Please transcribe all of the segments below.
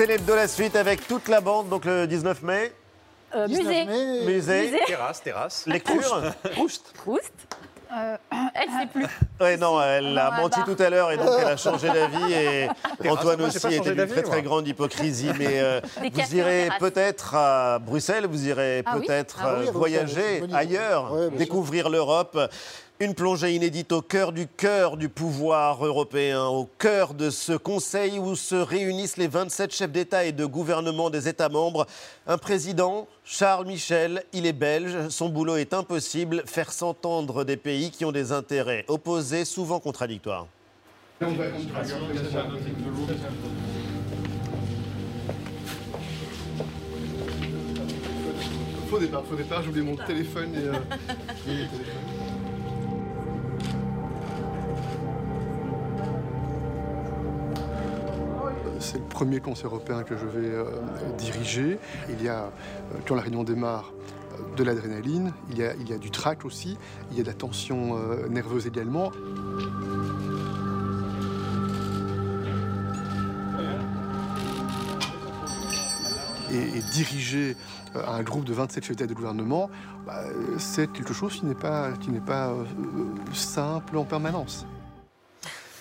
C'est l'hebdo la suite avec toute la bande, donc le 19 mai. Euh, 19 musée. mai, Musée, Musée. Terrasse, terrasse. lecture. Proust. Proust. Euh, Elle sait plus. Ouais, non, elle a Non, menti tout à l'heure et donc elle a changé d'avis. Et Antoine aussi était d'une très très grande hypocrisie. Mais euh, vous irez peut-être à Bruxelles, vous irez Ah oui peut-être Ah euh, oui, Bruxelles, voyager ailleurs, Ouais, découvrir l'Europe. Une plongée inédite au cœur du cœur du pouvoir européen, au cœur de ce conseil où se réunissent les 27 chefs d'État et de gouvernement des États membres. Un président, Charles Michel, il est belge, son boulot est impossible, faire s'entendre des pays qui ont des intérêts opposés, souvent contradictoires. Faux départ, faux départ, j'ai mon téléphone et. euh, premier conseil européen que je vais euh, diriger. Il y a, euh, quand la réunion démarre, euh, de l'adrénaline, il y, a, il y a du trac aussi, il y a de la tension nerveuse également. et, diriger un groupe de 27 chefs d'État de gouvernement, bah, c'est quelque chose qui n'est pas, qui pas simple en permanence.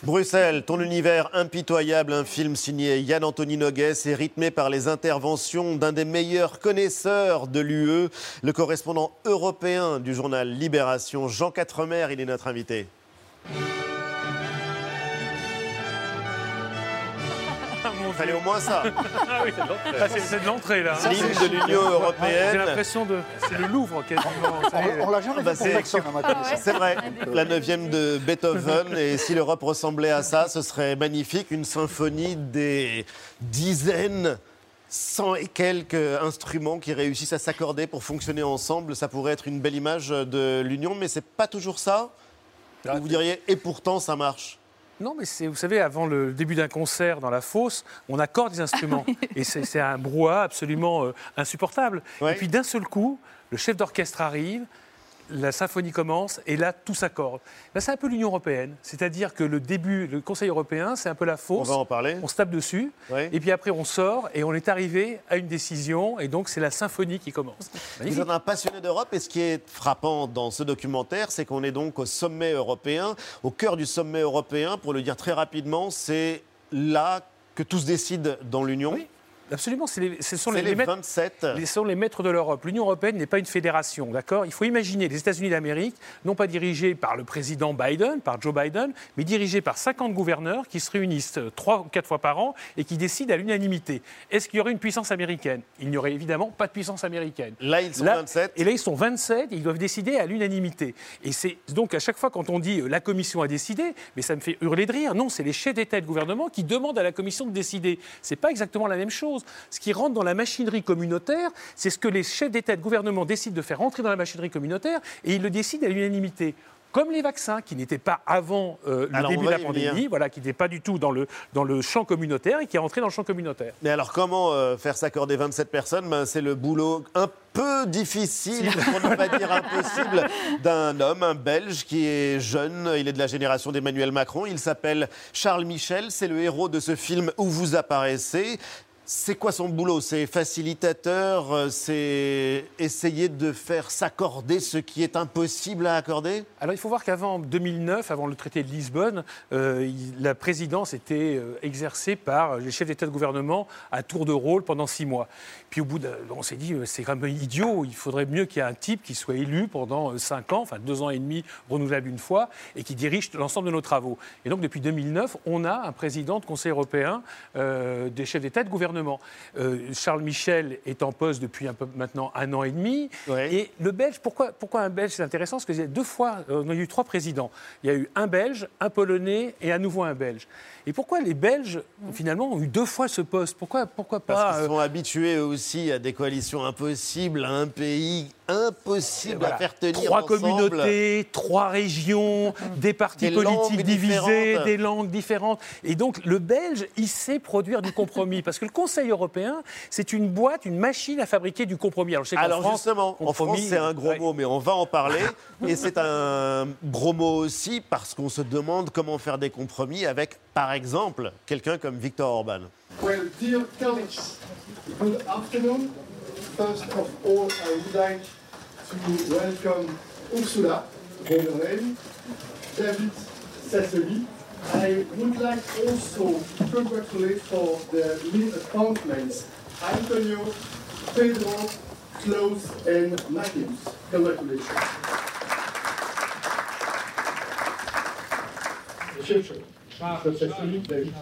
Bruxelles, ton univers impitoyable, un film signé Yann Anthony Nogues et rythmé par les interventions d'un des meilleurs connaisseurs de l'UE, le correspondant européen du journal Libération, Jean Quatremer, il est notre invité. Fallait au moins ça. Ah oui, Ah, c'est c'est de l'entrée là. hein. Ligne de l'Union J'ai européenne. l'impression de. C'est le Louvre quasiment. on on l'a jamais bah, fait c'est- ma connaissance. C'est vrai, la neuvième de Beethoven. Et si l'Europe ressemblait à ça, ce serait magnifique. Une symphonie des dizaines, cent et quelques instruments qui réussissent à s'accorder pour fonctionner ensemble. Ça pourrait être une belle image de l'Union, mais c'est pas toujours ça. Ou Vous diriez, et pourtant ça marche. Non, mais c'est, vous savez, avant le début d'un concert dans la fosse, on accorde des instruments. et c'est, c'est un brouhaha absolument euh, insupportable. Ouais. Et puis d'un seul coup, le chef d'orchestre arrive, la symphonie commence, et là, tout s'accorde. Ben, c'est un peu l'Union européenne. C'est-à-dire que le début, le Conseil européen, c'est un peu la On fosse. va en parler. On se tape dessus, et puis après on sort, et on est arrivé à une décision, et donc c'est la symphonie qui commence. Vous Magnifique. êtes un passionné d'Europe et ce qui est frappant dans ce documentaire, c'est qu'on est donc au sommet européen, au cœur du sommet européen. Pour le dire très rapidement, c'est là que tout se décide dans l'Union. Oui, Absolument, les- ce sont les, maîtres- 27. Ce sont les maîtres de l'Europe. L'Union européenne n'est pas une fédération, d'accord? Il faut imaginer les États-Unis d'Amérique, non pas dirigés par le président Biden, par Joe Biden, mais dirigés par 50 gouverneurs qui se réunissent euh, trois ou quatre fois par an et qui décident à l'unanimité. Est-ce qu'il y aurait une puissance américaine? Il n'y aurait évidemment pas de puissance américaine. Là, ils sont Là- 27. Et là, ils sont 27 et ils doivent décider à l'unanimité. Et c'est donc à chaque fois quand on dit euh, la commission a décidé, mais ça me fait hurler de rire. Non, c'est les chefs d'État et de gouvernement qui demandent à la commission de décider. C'est pas exactement la même chose. Ce qui rentre dans la machinerie communautaire, c'est ce que les chefs d'État et de gouvernement décident de faire entrer dans la machinerie communautaire et ils le décident à l'unanimité. Comme les vaccins, qui n'étaient pas avant euh, le Alors, début de la pandémie, voilà, qui n'étaient pas du tout dans le, dans le champ communautaire et qui est rentré dans le champ communautaire. Mais alors, comment euh, faire s'accorder 27 personnes? Ben, C'est le boulot un peu difficile, pour ne pas dire impossible, d'un homme, un Belge qui est jeune. Il est de la génération d'Emmanuel Macron. Il s'appelle Charles Michel. C'est le héros de ce film où vous apparaissez. C'est quoi son boulot? C'est facilitateur euh, C'est essayer de faire s'accorder ce qui est impossible à accorder? Alors il faut voir qu'avant 2009, avant le traité de Lisbonne, euh, la présidence était euh, exercée par les chefs d'État de gouvernement à tour de rôle pendant six mois. Puis au bout d'un, on s'est dit c'est quand même idiot, il faudrait mieux qu'il y ait un type qui soit élu pendant cinq ans, enfin deux ans et demi renouvelable une fois, et qui dirige l'ensemble de nos travaux. Et donc depuis 2009, on a un président de Conseil européen des chefs d'État de gouvernement. Euh, Charles Michel est en poste depuis un peu maintenant un an et demi. Ouais. Et le Belge, pourquoi, pourquoi un Belge C'est intéressant parce qu'il y a deux fois, euh, on a eu trois présidents. Il y a eu un Belge, un Polonais et à nouveau un Belge. Et pourquoi les Belges, finalement, ont eu deux fois ce poste? Pourquoi, pourquoi Parce pas qu'ils euh, sont habitués eux aussi à des coalitions impossibles, à un pays impossible Voilà. à faire tenir Trois ensemble. communautés, trois régions, des partis Des politiques divisés, des langues différentes. Et donc le Belge, il sait produire du compromis. Parce que le Conseil européen, c'est une boîte, une machine à fabriquer du compromis. Alors, je sais qu'en Alors France, justement, en France c'est un gros ouais. mot, mais on va en parler. Et c'est un gros mot aussi parce qu'on se demande comment faire des compromis avec, par exemple, quelqu'un comme Viktor Orban. Well, dear colleagues, good afternoon. First of all, I would like to welcome Ursula von der Leyen, David Sassoli. I would like also to congratulate for the new appointments Antonio, Pedro, Klaus and Matthews. Congratulations. Monsieur Sassoli, David.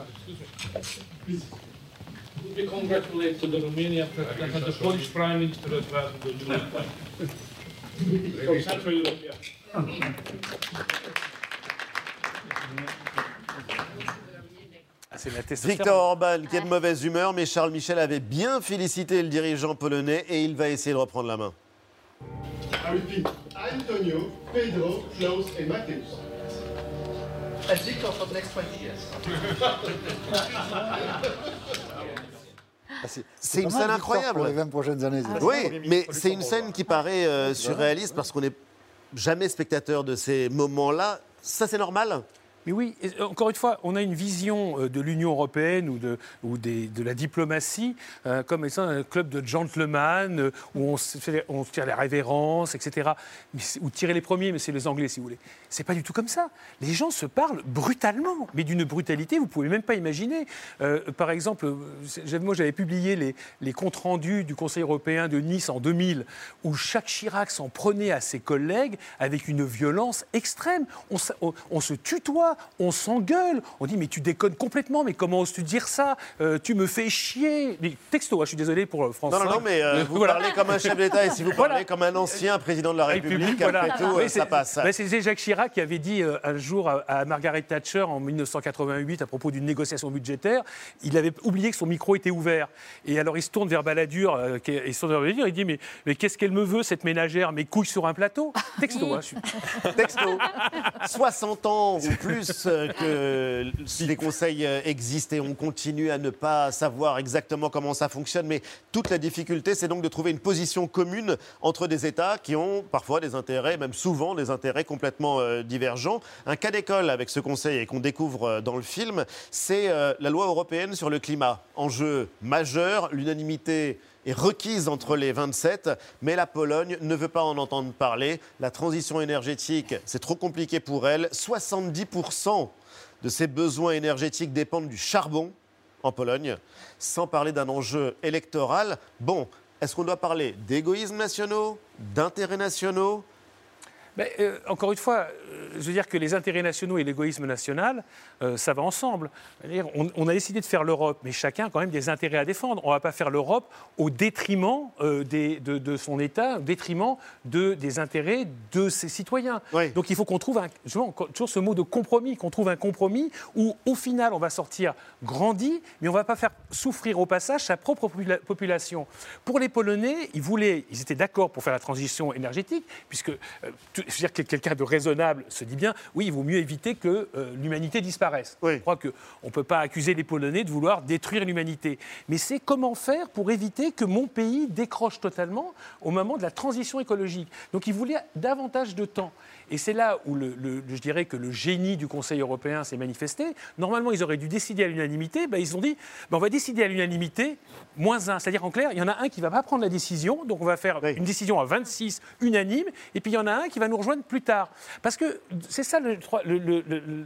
Please. We congratulate to the Romanian president and the Polish prime minister as well. Ah, la. Viktor Orban qui est de mauvaise humeur, mais Charles Michel avait bien félicité le dirigeant polonais et il va essayer de reprendre la main. Antonio, Pedro, Klaus. And Victor for the next 20 years. C'est une scène incroyable. Pour les 20 prochaines années. donc. Oui, mais c'est une scène qui paraît euh, surréaliste parce qu'on n'est jamais spectateur de ces moments-là. Ça, c'est normal Mais oui, et encore une fois, on a une vision euh, de l'Union européenne ou de, la diplomatie euh, comme étant un club de gentlemen euh, où on tire les révérences, etc. Mais ou tirer les premiers, mais c'est les Anglais, si vous voulez. C'est pas du tout comme ça. Les gens se parlent brutalement, mais d'une brutalité, vous pouvez même pas imaginer. Euh, par exemple, euh, moi j'avais publié les, comptes rendus du Conseil européen de Nice en 2000, où Jacques Chirac s'en prenait à ses collègues avec une violence extrême. On se tutoie, on s'engueule, on dit mais tu déconnes complètement, mais comment oses-tu dire ça? Euh, Tu me fais chier. Mais texto, hein, je suis désolé pour le français. Non, non, non, mais euh, vous Voilà. parlez comme un chef d'État et si vous parlez Voilà. comme un ancien président de la République, après tout, euh, ça passe. mais C'est Jacques Chirac qui avait dit euh, un jour à, à Margaret Thatcher en 1988 à propos d'une négociation budgétaire, il avait oublié que son micro était ouvert. Et alors il se tourne vers Balladur, euh, qui est- il se tourne vers Balladur, il dit mais, mais qu'est-ce qu'elle me veut cette ménagère? Mes couilles sur un plateau? Texto. hein, je suis- Texto. 60 ans ou plus euh, que les conseils euh, existent et on continue à ne pas savoir exactement comment ça fonctionne. Mais toute la difficulté, c'est donc de trouver une position commune entre des États qui ont parfois des intérêts, même souvent des intérêts complètement euh, divergents. Un cas d'école avec ce conseil et qu'on découvre dans le film, c'est la loi européenne sur le climat. Enjeu majeur, l'unanimité est requise entre les 27, mais la Pologne ne veut pas en entendre parler. La transition énergétique, c'est trop compliqué pour elle. 70% de ses besoins énergétiques dépendent du charbon en Pologne, sans parler d'un enjeu électoral. Bon, est-ce qu'on doit parler d'égoïsmes nationaux, d'intérêts nationaux Mais, euh, encore une fois, euh, je veux dire que les intérêts nationaux et l'égoïsme national, euh, ça va ensemble. On, on a décidé de faire l'Europe, mais chacun a quand même des intérêts à défendre. On ne va pas faire l'Europe au détriment des- de, de son État, au détriment de, des intérêts de ses citoyens. Oui. Donc il faut qu'on trouve un, toujours ce mot de compromis, qu'on trouve un compromis où au final on va sortir grandi, mais on ne va pas faire souffrir au passage sa propre popula- population. Pour les Polonais, ils voulaient, ils étaient d'accord pour faire la transition énergétique, puisque euh, tout- je veux dire que quelqu'un de raisonnable se dit bien, oui, il vaut mieux éviter que euh, l'humanité disparaisse. Oui. Je crois qu'on ne peut pas accuser les Polonais de vouloir détruire l'humanité. Mais c'est comment faire pour éviter que mon pays décroche totalement au moment de la transition écologique. Donc ils voulaient davantage de temps. Et c'est là où le, le- je dirais que le génie du Conseil européen s'est manifesté. Normalement, ils auraient dû décider à l'unanimité. Ben, ils ont dit, ben, on va décider à l'unanimité, moins un. C'est-à-dire, en clair, il y en a un qui ne va pas prendre la décision. Donc, on va faire Oui. une décision à 26 unanime. Et puis, il y en a un qui va nous rejoindre plus tard. Parce que c'est ça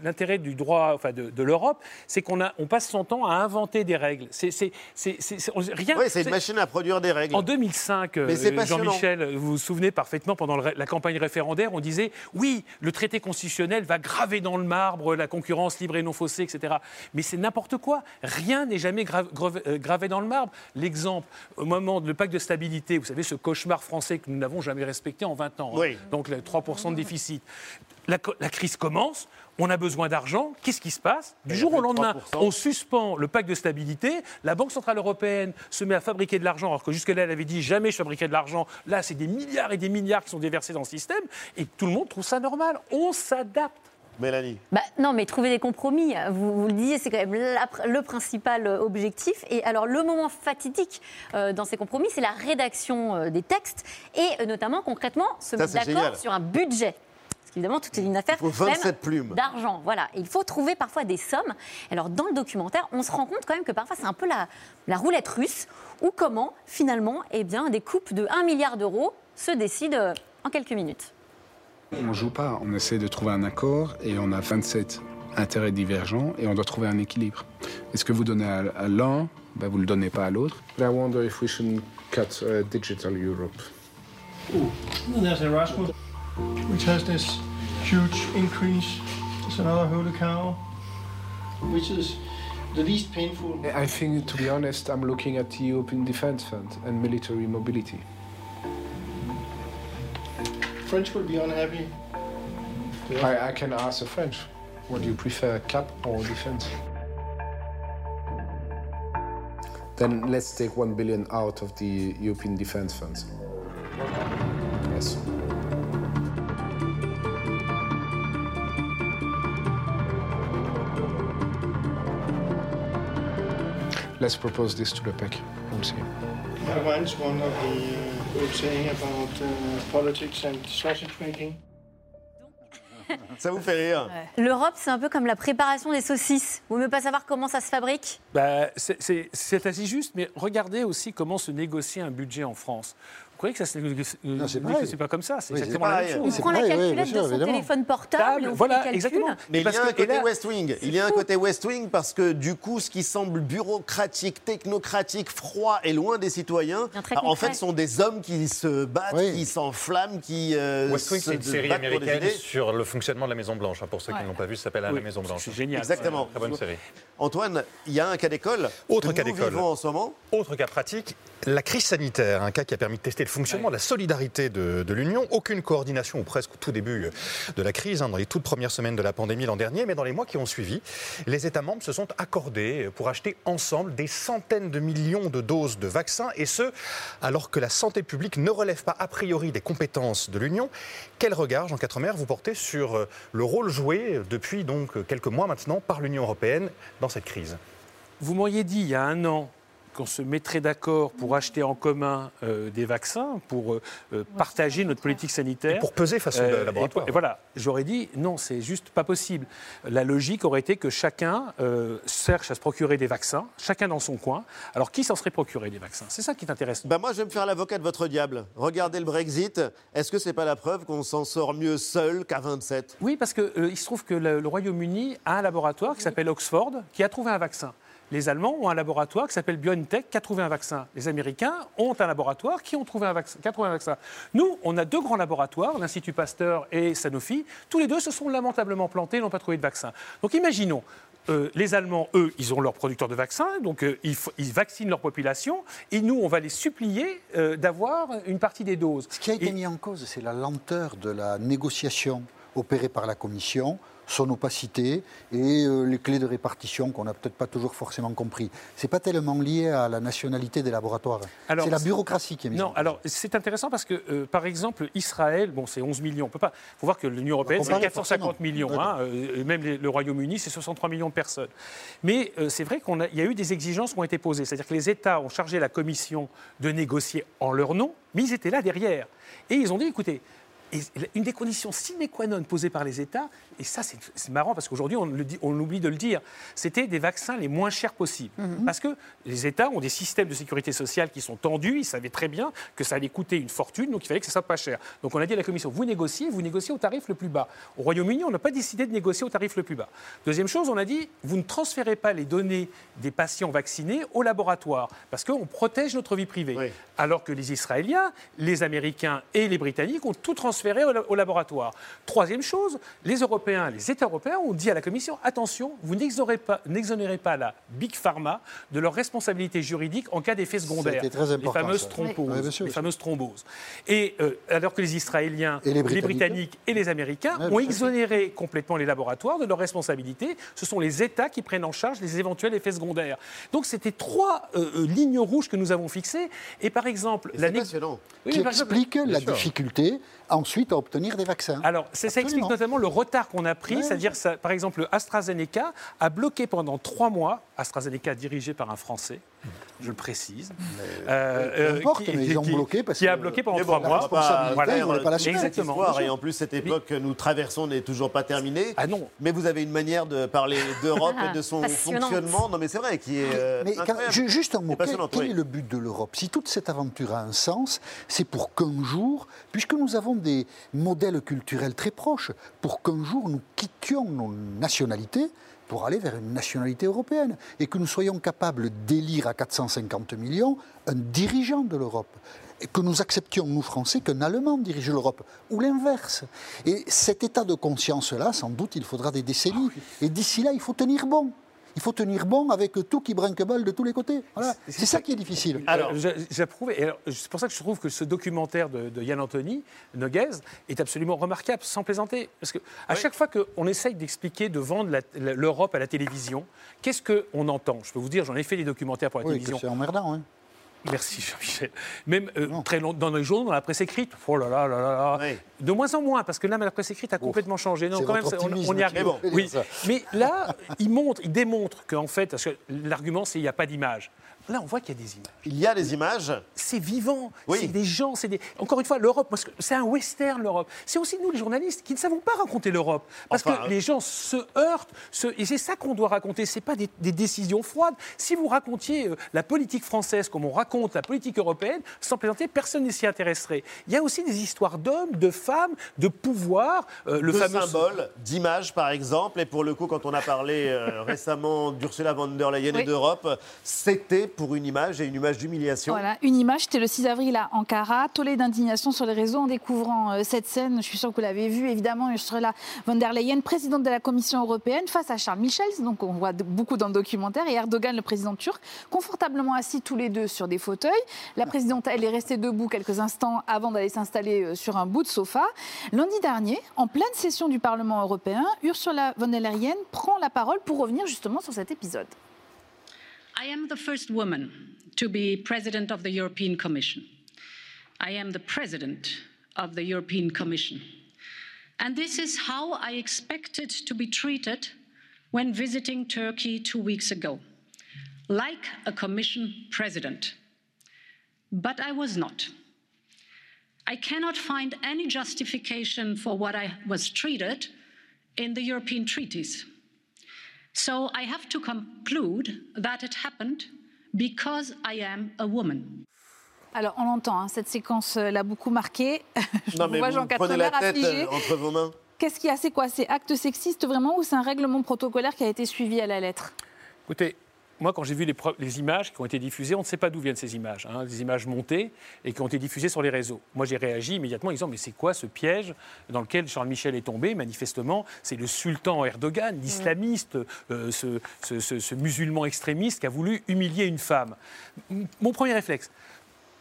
l'intérêt du droit enfin, de, de l'Europe, c'est qu'on on passe son temps à inventer des règles. C'est rien. Oui, une machine à produire des règles. en 2005, Mais c'est euh. Jean-Michel, vous vous souvenez parfaitement, pendant le la campagne référendaire, on disait oui, le traité constitutionnel va graver dans le marbre la concurrence libre et non faussée, etc. Mais c'est n'importe quoi. Rien n'est jamais grave- euh, gravé dans le marbre. L'exemple, au moment du pacte de stabilité, vous savez, ce cauchemar français que nous n'avons jamais respecté en 20 ans. hein. Donc les 3 3% de déficit. La crise commence, on a besoin d'argent. Qu'est-ce qui se passe? Du jour au de lendemain, 3%. on suspend le pacte de stabilité. La Banque Centrale Européenne se met à fabriquer de l'argent, alors que jusque-là, elle avait dit jamais je fabriquerai de l'argent. Là, c'est des milliards et des milliards qui sont déversés dans le système. Et tout le monde trouve ça normal. On s'adapte. Mélanie. Bah, non, mais trouver des compromis, vous, vous le disiez, c'est quand même la le principal euh, objectif. Et alors, le moment fatidique euh, dans ces compromis, c'est la rédaction euh, des textes et euh, notamment, concrètement, se mettre d'accord sur un budget. Parce qu'évidemment, tout est une affaire Il faut quand même 27 plumes. d'argent. Voilà. Et il faut trouver parfois des sommes. Alors, dans le documentaire, on se rend compte quand même que parfois, c'est un peu la, la roulette russe, ou comment, finalement, eh bien, des coupes de 1 milliard d'euros se décident euh, en quelques minutes. On ne joue pas, on essaie de trouver un accord et on a 27 intérêts divergents et on doit trouver un équilibre. Est-ce que vous donnez à, à l'un, ben vous ne le donnez pas à l'autre I wonder if we shouldn't cut uh, Digital Europe. And there's Erasmus, which has this huge increase. It's another holy cow, which is the least painful. I think, to be honest, I'm looking at the European Defence Fund and military mobility. French will be unhappy. I, I can ask the French. What do you prefer, cap or defence? Then let's take one billion out of the European Defence Fund. Let's propose this to the PEC. We'll see. That reminds one of the uh, saying about uh, politics and sausage making. Ça vous fait rire L'Europe, c'est un peu comme la préparation des saucisses. Vous ne pouvez pas savoir comment ça se fabrique? Bah, c'est assez juste, mais regardez aussi comment se négocie un budget en France. Vous croyez que ça euh, c'est pas comme ça C'est Oui, c'est exactement la pareil. même On chose. prend la oui, calculette sûr, de son évidemment. téléphone portable et on voilà, fait les calculs. exactement. Mais il y a un côté là- West Wing. Il y a un côté West Wing parce que du coup, ce qui semble bureaucratique, technocratique, froid et loin des citoyens, très en concret. fait, sont des hommes qui se battent, Oui. qui s'enflamment, qui euh, West Wing, se c'est une série américaine sur le fonctionnement de la Maison Blanche. hein, Pour ceux qui ne l'ont pas vu, ça s'appelle La Maison Blanche. C'est génial. Exactement. Très bonne série. Antoine, il y a un cas d'école. Autre que cas d'école. en ce moment? Autre cas pratique, la crise sanitaire, un cas qui a permis de tester le fonctionnement de la solidarité de, de l'Union. Aucune coordination, ou presque au tout début de la crise, hein, dans les toutes premières semaines de la pandémie l'an dernier, mais dans les mois qui ont suivi, les États membres se sont accordés pour acheter ensemble des centaines de millions de doses de vaccins, et ce, alors que la santé publique ne relève pas a priori des compétences de l'Union. Quel regard, Jean Quatremer, vous portez sur euh, le rôle joué depuis donc quelques mois maintenant par l'Union européenne dans cette crise? Vous m'auriez dit il y a un an qu'on se mettrait d'accord pour acheter en commun euh, des vaccins, pour euh, euh, partager notre politique sanitaire. Pour peser face au Euh, laboratoire. et- et voilà, j'aurais dit non, c'est juste pas possible. La logique aurait été que chacun euh, cherche à se procurer des vaccins, chacun dans son coin. Alors qui s'en serait procuré des vaccins? C'est ça qui est intéressant. Bah moi, je vais me faire l'avocat de votre diable. Regardez le Brexit. Est-ce que c'est pas la preuve qu'on s'en sort mieux seul qu'à 27 Oui, parce qu'il se trouve que le, le Royaume-Uni a un laboratoire qui s'appelle Oxford, qui a trouvé un vaccin. Les Allemands ont un laboratoire qui s'appelle BioNTech, qui a trouvé un vaccin. Les Américains ont un laboratoire qui, ont trouvé un vaccin, qui a trouvé un vaccin. Nous, on a deux grands laboratoires, l'Institut Pasteur et Sanofi. Tous les deux se sont lamentablement plantés, n'ont pas trouvé de vaccin. Donc imaginons, euh, les Allemands, eux, ils ont leur producteur de vaccins, donc euh, ils, vaccinent leur population, et nous, on va les supplier euh, d'avoir une partie des doses. Ce qui a été Et- mis en cause, c'est la lenteur de la négociation opérée par la Commission, son opacité et euh, les clés de répartition qu'on n'a peut-être pas toujours forcément compris. C'est pas tellement lié à la nationalité des laboratoires. C'est la bureaucratie qui est mise en Non, cause. alors c'est intéressant parce que, euh, par exemple, Israël, bon, c'est 11 millions. Il faut voir que l'Union européenne, c'est comparer 450 forcément. millions. hein, euh, même les- le Royaume-Uni, c'est 63 millions de personnes. Mais euh, c'est vrai qu'il y a eu des exigences qui ont été posées. C'est-à-dire que les États ont chargé la Commission de négocier en leur nom, mais ils étaient là derrière. Et ils ont dit, écoutez, et une des conditions sine qua non posées par les États, et ça c'est marrant parce qu'aujourd'hui on, le dit- on oublie de le dire, c'était des vaccins les moins chers possibles. Parce que les États ont des systèmes de sécurité sociale qui sont tendus, ils savaient très bien que ça allait coûter une fortune, donc il fallait que ça soit pas cher. Donc on a dit à la Commission, vous négociez, vous négociez au tarif le plus bas. Au Royaume-Uni, on n'a pas décidé de négocier au tarif le plus bas. Deuxième chose, on a dit, vous ne transférez pas les données des patients vaccinés au laboratoire, parce qu'on protège notre vie privée. Oui. Alors que les Israéliens, les Américains et les Britanniques ont tout transféré transférés au, la- au laboratoire. Troisième chose, les Européens, les États européens ont dit à la Commission attention, vous n'exonérez pas, la Big Pharma de leur responsabilité juridique en cas d'effets secondaires. très les important, fameuses thromboses. Oui, bien sûr, les bien sûr. fameuses thromboses. Et euh, alors que les Israéliens, Et les Britanniques. Britanniques et les Américains ont sûr. exonéré complètement les laboratoires de leurs responsabilités. Ce sont les États qui prennent en charge les éventuels effets secondaires. Donc c'était trois euh, euh, lignes rouges que nous avons fixées. Et par exemple. Oui, qui exemple- explique la difficulté ensuite à obtenir des vaccins. Alors, ça, ça explique notamment le retard qu'on a pris, Ouais, c'est-à-dire, par exemple, AstraZeneca a bloqué pendant trois mois, AstraZeneca dirigé par un Français, je le précise, euh, peu importe, qui, mais ils ont qui- bloqué parce qui a bloqué pendant trois on mois. pas ils voulaient pas la euh, Exactement. histoire, Et en plus, cette époque que nous traversons n'est toujours pas terminée. Ah non. Mais vous avez une manière de parler d'Europe et de son fonctionnement. Non, mais c'est vrai, qui est euh, Mais incroyable. juste un mot, quel, passionnant, quel oui. est le but de l'Europe? Si toute cette aventure a un sens, c'est pour qu'un jour, puisque nous avons des modèles culturels très proches, pour qu'un jour nous quittions nos nationalités pour aller vers une nationalité européenne et que nous soyons capables d'élire à 450 millions un dirigeant de l'Europe. Et que nous acceptions, nous Français, qu'un Allemand dirige l'Europe, ou l'inverse. Et cet état de conscience-là, sans doute, il faudra des décennies. Et d'ici là, il faut tenir bon. Il faut tenir bon avec tout qui brinque-balle de tous les côtés. Voilà. C'est ça qui est difficile. Alors, j'a- j'approuve. et alors, C'est pour ça que je trouve que ce documentaire de, de Yann Anthony, Noguez, est absolument remarquable, sans plaisanter. Parce que à chaque fois qu'on essaye d'expliquer, de vendre l'Europe à la télévision, qu'est-ce qu'on entend? Je peux vous dire, j'en ai fait des documentaires pour la Oui, que télévision. c'est emmerdant. hein. Merci Jean-Michel. Même euh, très long, dans les journaux, dans la presse écrite. Oh là là là là là. Oui. De moins en moins, parce que là, la presse écrite a complètement changé. Non, quand même, on, y arrive. Bon, oui. Mais là, il montre, il démontre qu'en fait, parce que l'argument, c'est qu'il n'y a pas d'image. Là, on voit qu'il y a des images. Il y a des images. C'est vivant. Oui. C'est des gens. C'est des... Encore une fois, l'Europe, parce que c'est un western, l'Europe. C'est aussi nous, les journalistes, qui ne savons pas raconter l'Europe. Parce Enfin, que les gens se heurtent. Se... Et c'est ça qu'on doit raconter. Ce pas des, des décisions froides. Si vous racontiez euh, la politique française comme on raconte la politique européenne, sans plaisanter, personne ne s'y intéresserait. Il y a aussi des histoires d'hommes, de femmes, de pouvoir. euh, le de fameux symboles, d'images par exemple. Et pour le coup, quand on a parlé euh, récemment d'Ursula von der Leyen et d'Europe, c'était pour une image et une image d'humiliation. Voilà, une image, c'était le 6 avril à Ankara, tollé d'indignation sur les réseaux en découvrant euh, cette scène. Je suis sûre que vous l'avez vue, évidemment, Ursula von der Leyen, présidente de la Commission européenne, face à Charles Michel, donc on voit beaucoup dans le documentaire, et Erdogan, le président turc, confortablement assis tous les deux sur des fauteuils. La présidente, elle est restée debout quelques instants avant d'aller s'installer euh, sur un bout de sofa. Lundi dernier, en pleine session du Parlement européen, Ursula von der Leyen prend la parole pour revenir justement sur cet épisode. I am the first woman to be president of the European Commission. I am the president of the European Commission. And this is how I expected to be treated when visiting Turkey two weeks ago like a Commission president. But I was not. I cannot find any justification for what I was treated in the European treaties. So I have to conclude that it happened because I am a woman. Alors, on l'entend, hein, cette séquence euh, l'a beaucoup marqué. Je Non, vous mais vois vous Jean prenez la tête affligé. euh, entre vos mains. Qu'est-ce qu'il y a? C'est quoi? C'est acte sexiste vraiment ou c'est un règlement protocolaire qui a été suivi à la lettre? Écoutez, moi, quand j'ai vu les, images qui ont été diffusées, on ne sait pas d'où viennent ces images, hein, des images montées et qui ont été diffusées sur les réseaux. Moi, j'ai réagi immédiatement en disant Mais c'est quoi ce piège dans lequel Charles Michel est tombé Manifestement, c'est le sultan Erdogan, l'islamiste, euh, ce, musulman extrémiste qui a voulu humilier une femme. Mon premier réflexe,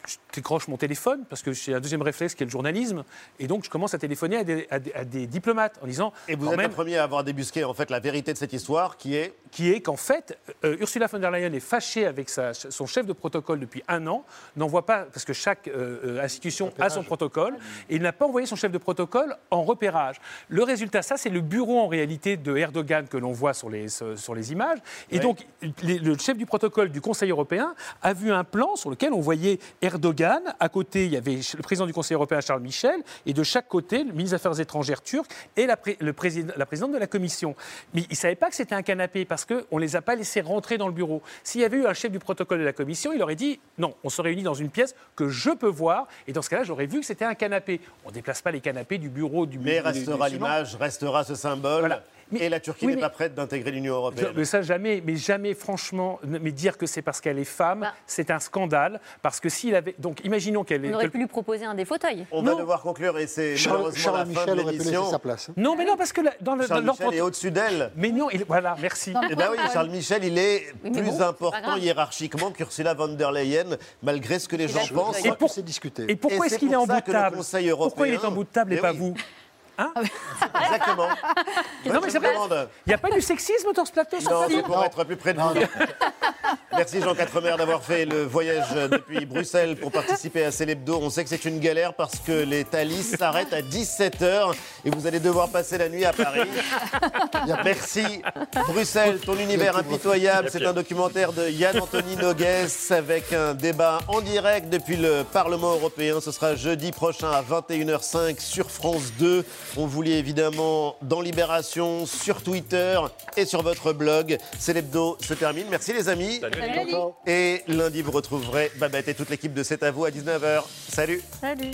je décroche mon téléphone parce que j'ai un deuxième réflexe qui est le journalisme et donc je commence à téléphoner à des, à des- à des diplomates en disant Et vous êtes même, le premier à avoir débusqué en fait la vérité de cette histoire qui est qui est qu'en fait, euh, Ursula von der Leyen est fâchée avec sa- son chef de protocole depuis un an, n'envoie pas, parce que chaque euh, euh, institution a son protocole, et il n'a pas envoyé son chef de protocole en repérage. Le résultat, ça, c'est le bureau en réalité de Erdogan que l'on voit sur les, sur sur les images. Et Ouais. donc, les- le chef du protocole du Conseil européen a vu un plan sur lequel on voyait Erdogan. À côté, il y avait le président du Conseil européen, Charles Michel, et de chaque côté, le ministre des Affaires étrangères turc et la, pré- le président, la présidente de la Commission. Mais ils ne savaient pas que c'était un canapé parce qu'on ne les a pas laissés rentrer dans le bureau. S'il y avait eu un chef du protocole de la Commission, il aurait dit non, on se réunit dans une pièce que je peux voir, et dans ce cas-là, j'aurais vu que c'était un canapé. On ne déplace pas les canapés du bureau du mais du- restera l'image, restera ce symbole. Voilà. Et la Turquie oui, n'est pas prête d'intégrer l'Union européenne. Mais ça, jamais, mais jamais, franchement, mais dire que c'est parce qu'elle est femme, Bah. c'est un scandale. Parce que s'il avait. Donc, imaginons qu'elle est. On aurait pu lui proposer un des fauteuils. On va devoir conclure et c'est Charles, malheureusement Charles la fin Michel de aurait pu laisser sa place. hein. Non, mais non, parce que la- dans le. Charles dans Michel est au-dessus d'elle. Mais non, il- voilà, merci. Eh ben oui, Charles Michel, il est Oui, plus bon, important grave. hiérarchiquement qu'Ursula von der Leyen, malgré ce que les Et gens pensent. Et pour-. Et pourquoi est-ce qu'il est en bout de table Pourquoi il est en bout de table et Mais pas vous Hein Exactement. Non, mais c'est vrai. demande. Il n'y a pas du sexisme dans ce plateau Non, c'est pour être plus près de vous. Merci Jean Quatremer d'avoir fait le voyage depuis Bruxelles pour participer à Célébdo. On sait que c'est une galère parce que les Thalys s'arrêtent à 17h et vous allez devoir passer la nuit à Paris. Merci Bruxelles, ton univers impitoyable. C'est un documentaire de Yann-Anthony Nogues avec un débat en direct depuis le Parlement européen. Ce sera jeudi prochain à 21h05 sur France 2. On vous lit évidemment dans Libération, sur Twitter et sur votre blog. Célébdo se termine. Merci les amis. Et lundi, vous retrouverez Babette et toute l'équipe de C'est à vous à 19h. Salut Salut.